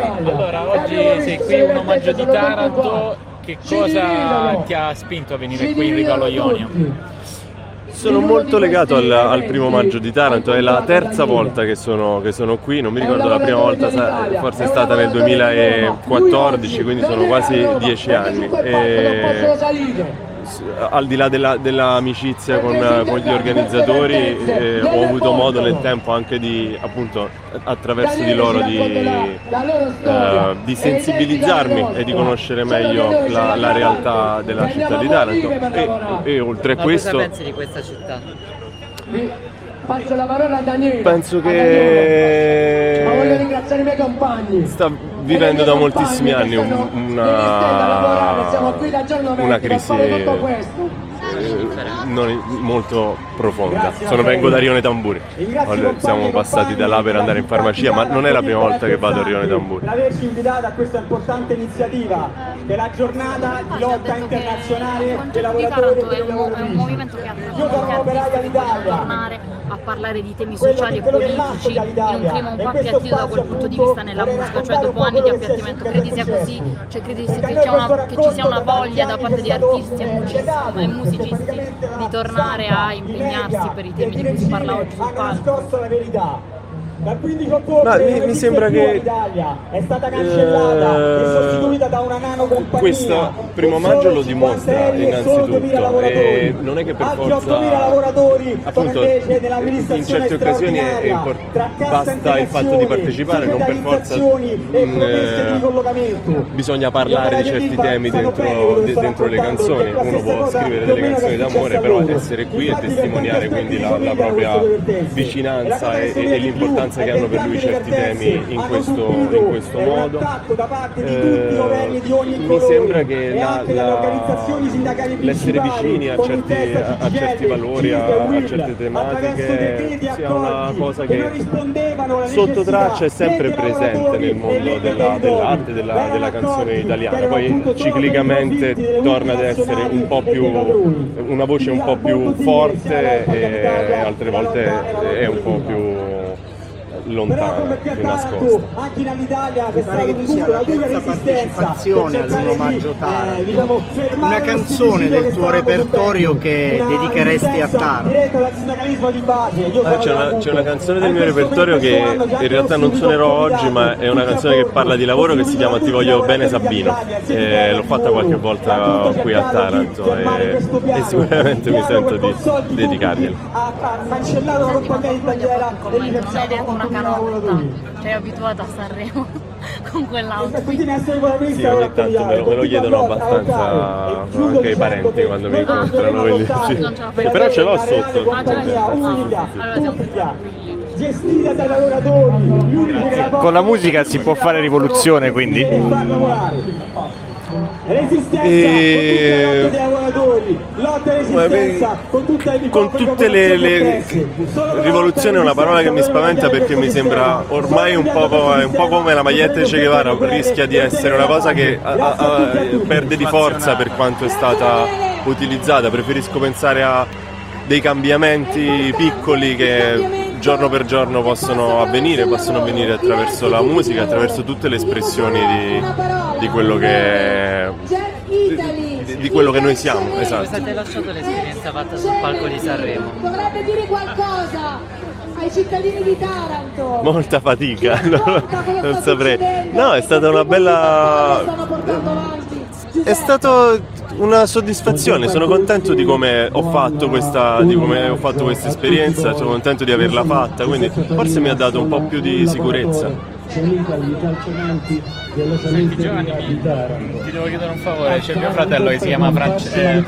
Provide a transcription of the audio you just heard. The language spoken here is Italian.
Allora, oggi sei qui un omaggio di Taranto, che cosa ti ha spinto a venire qui in Regalo Ionio? Sono molto legato al, al, primo maggio di Taranto, è la terza volta che sono, che sono, qui, non mi ricordo la prima volta, forse è stata nel 2014, quindi sono quasi dieci anni. E al di là della, dell'amicizia con, con, gli organizzatori eh, ho avuto modo nel tempo anche di appunto attraverso di loro di, eh, di sensibilizzarmi e di conoscere meglio la, la, realtà della città di Taranto e, e oltre a questo cosa pensi di questa città? Passo la parola a Daniele. Penso che voglio ringraziare i miei compagni. sta vivendo da moltissimi anni un- una, una crisi non molto profonda. Sono, vengo da Rione Tamburi. Oggi Siamo passati da là per andare in farmacia, ma non è la prima volta che vado a Rione Tamburi. averci invitato a questa importante iniziativa che è la giornata di lotta internazionale dei lavoratori e è delle lavoratrici. movimento che ha Io sono operaia d'Italia. tornare a parlare di temi sociali e politici in un clima un po' appiattito da quel punto di vista nella musica, cioè dopo anni di appiattimento, credi sia così, cioè credi che una, che ci sia una voglia da parte di artisti e eh, musicisti, e la di tornare a impegnarsi per i temi di cui si parla oggi sul palco. Dal 15 ottobre Ma mi- mi sembra che- l'Italia, è stata cancellata e Eh, sostituita da una nano compagnia. Questo primo maggio lo 50 dimostra aerei e solo 2000 innanzitutto e non è che per Altri forza 8000 lavoratori appunto in certe occasioni è straordinaria, impor- tra cassa basta il fatto di partecipare non per forza e di eh, bisogna parlare di certi temi dentro, de- dentro le canzoni. Uno può scrivere delle canzoni d'amore però essere qui e testimoniare quindi la, la propria vicinanza e, e- e l'importanza che hanno per lui certi temi in questo, in questo modo. Eh, mi sembra che la- la- l'essere vicini a certi, a- a certi valori, a, a certe tematiche sia una cosa che sotto traccia è sempre presente nel mondo della- dell'arte, della, della canzone italiana, poi ciclicamente torna ad essere un po' più, una voce un po' più forte e altre volte è un po' più lontana, più nascosta. Anche in Italia c'è pare che tu sia la la tua terza resistenza partecipazione cercare all'omaggio di, Taranto. eh, diciamo, Una canzone del che tuo repertorio che Una dedicheresti a. Io Ah, sono c'è, una, c'è una canzone del E mio repertorio che in realtà non suonerò oggi, ma è una canzone che parla di lavoro che si chiama Ti voglio bene Sabino Sì, e l'ho fatta qualche volta qui a Taranto e, e sicuramente mi sento di dedicargliela. Ha cancellato la compagnia italiana e non hai licenziato detto una 8.000 canotta, sei abituato a Sanremo con protagonista Sì, ogni tanto me lo, me lo chiedono abbastanza anche i parenti quando mi incontrano, sì. Però ce l'ho sotto. Ah, ce l'hai. unica, Allora siamo unica, gestita dai lavoratori, Con la musica si può fare rivoluzione, quindi? Resistenza E- con tutte le lotte dei lavoratori, lotta e Ma resistenza con tutte le rivoluzione è una parola che mi spaventa perché mi sembra ormai un po', un po' come la maglietta di Che Guevara rischia di essere una cosa che a- a- a- perde di forza per quanto è stata utilizzata. Preferisco pensare a dei cambiamenti piccoli che giorno per giorno possono avvenire possono avvenire attraverso la musica attraverso tutte le espressioni di, di quello che di, di quello che noi siamo esatto Cosa ti ha lasciato l'esperienza fatta sul palco di Sanremo? Dovrebbe dire qualcosa ai cittadini di Taranto. molta fatica, non, saprei. No, è stata una bella. È stato una soddisfazione, sono contento di come ho fatto questa, di come ho fatto questa esperienza, sono contento di averla fatta, quindi forse mi ha dato un po' più di sicurezza. Senti Giovanni, ti devo chiedere un favore, c'è mio fratello che si chiama France- eh,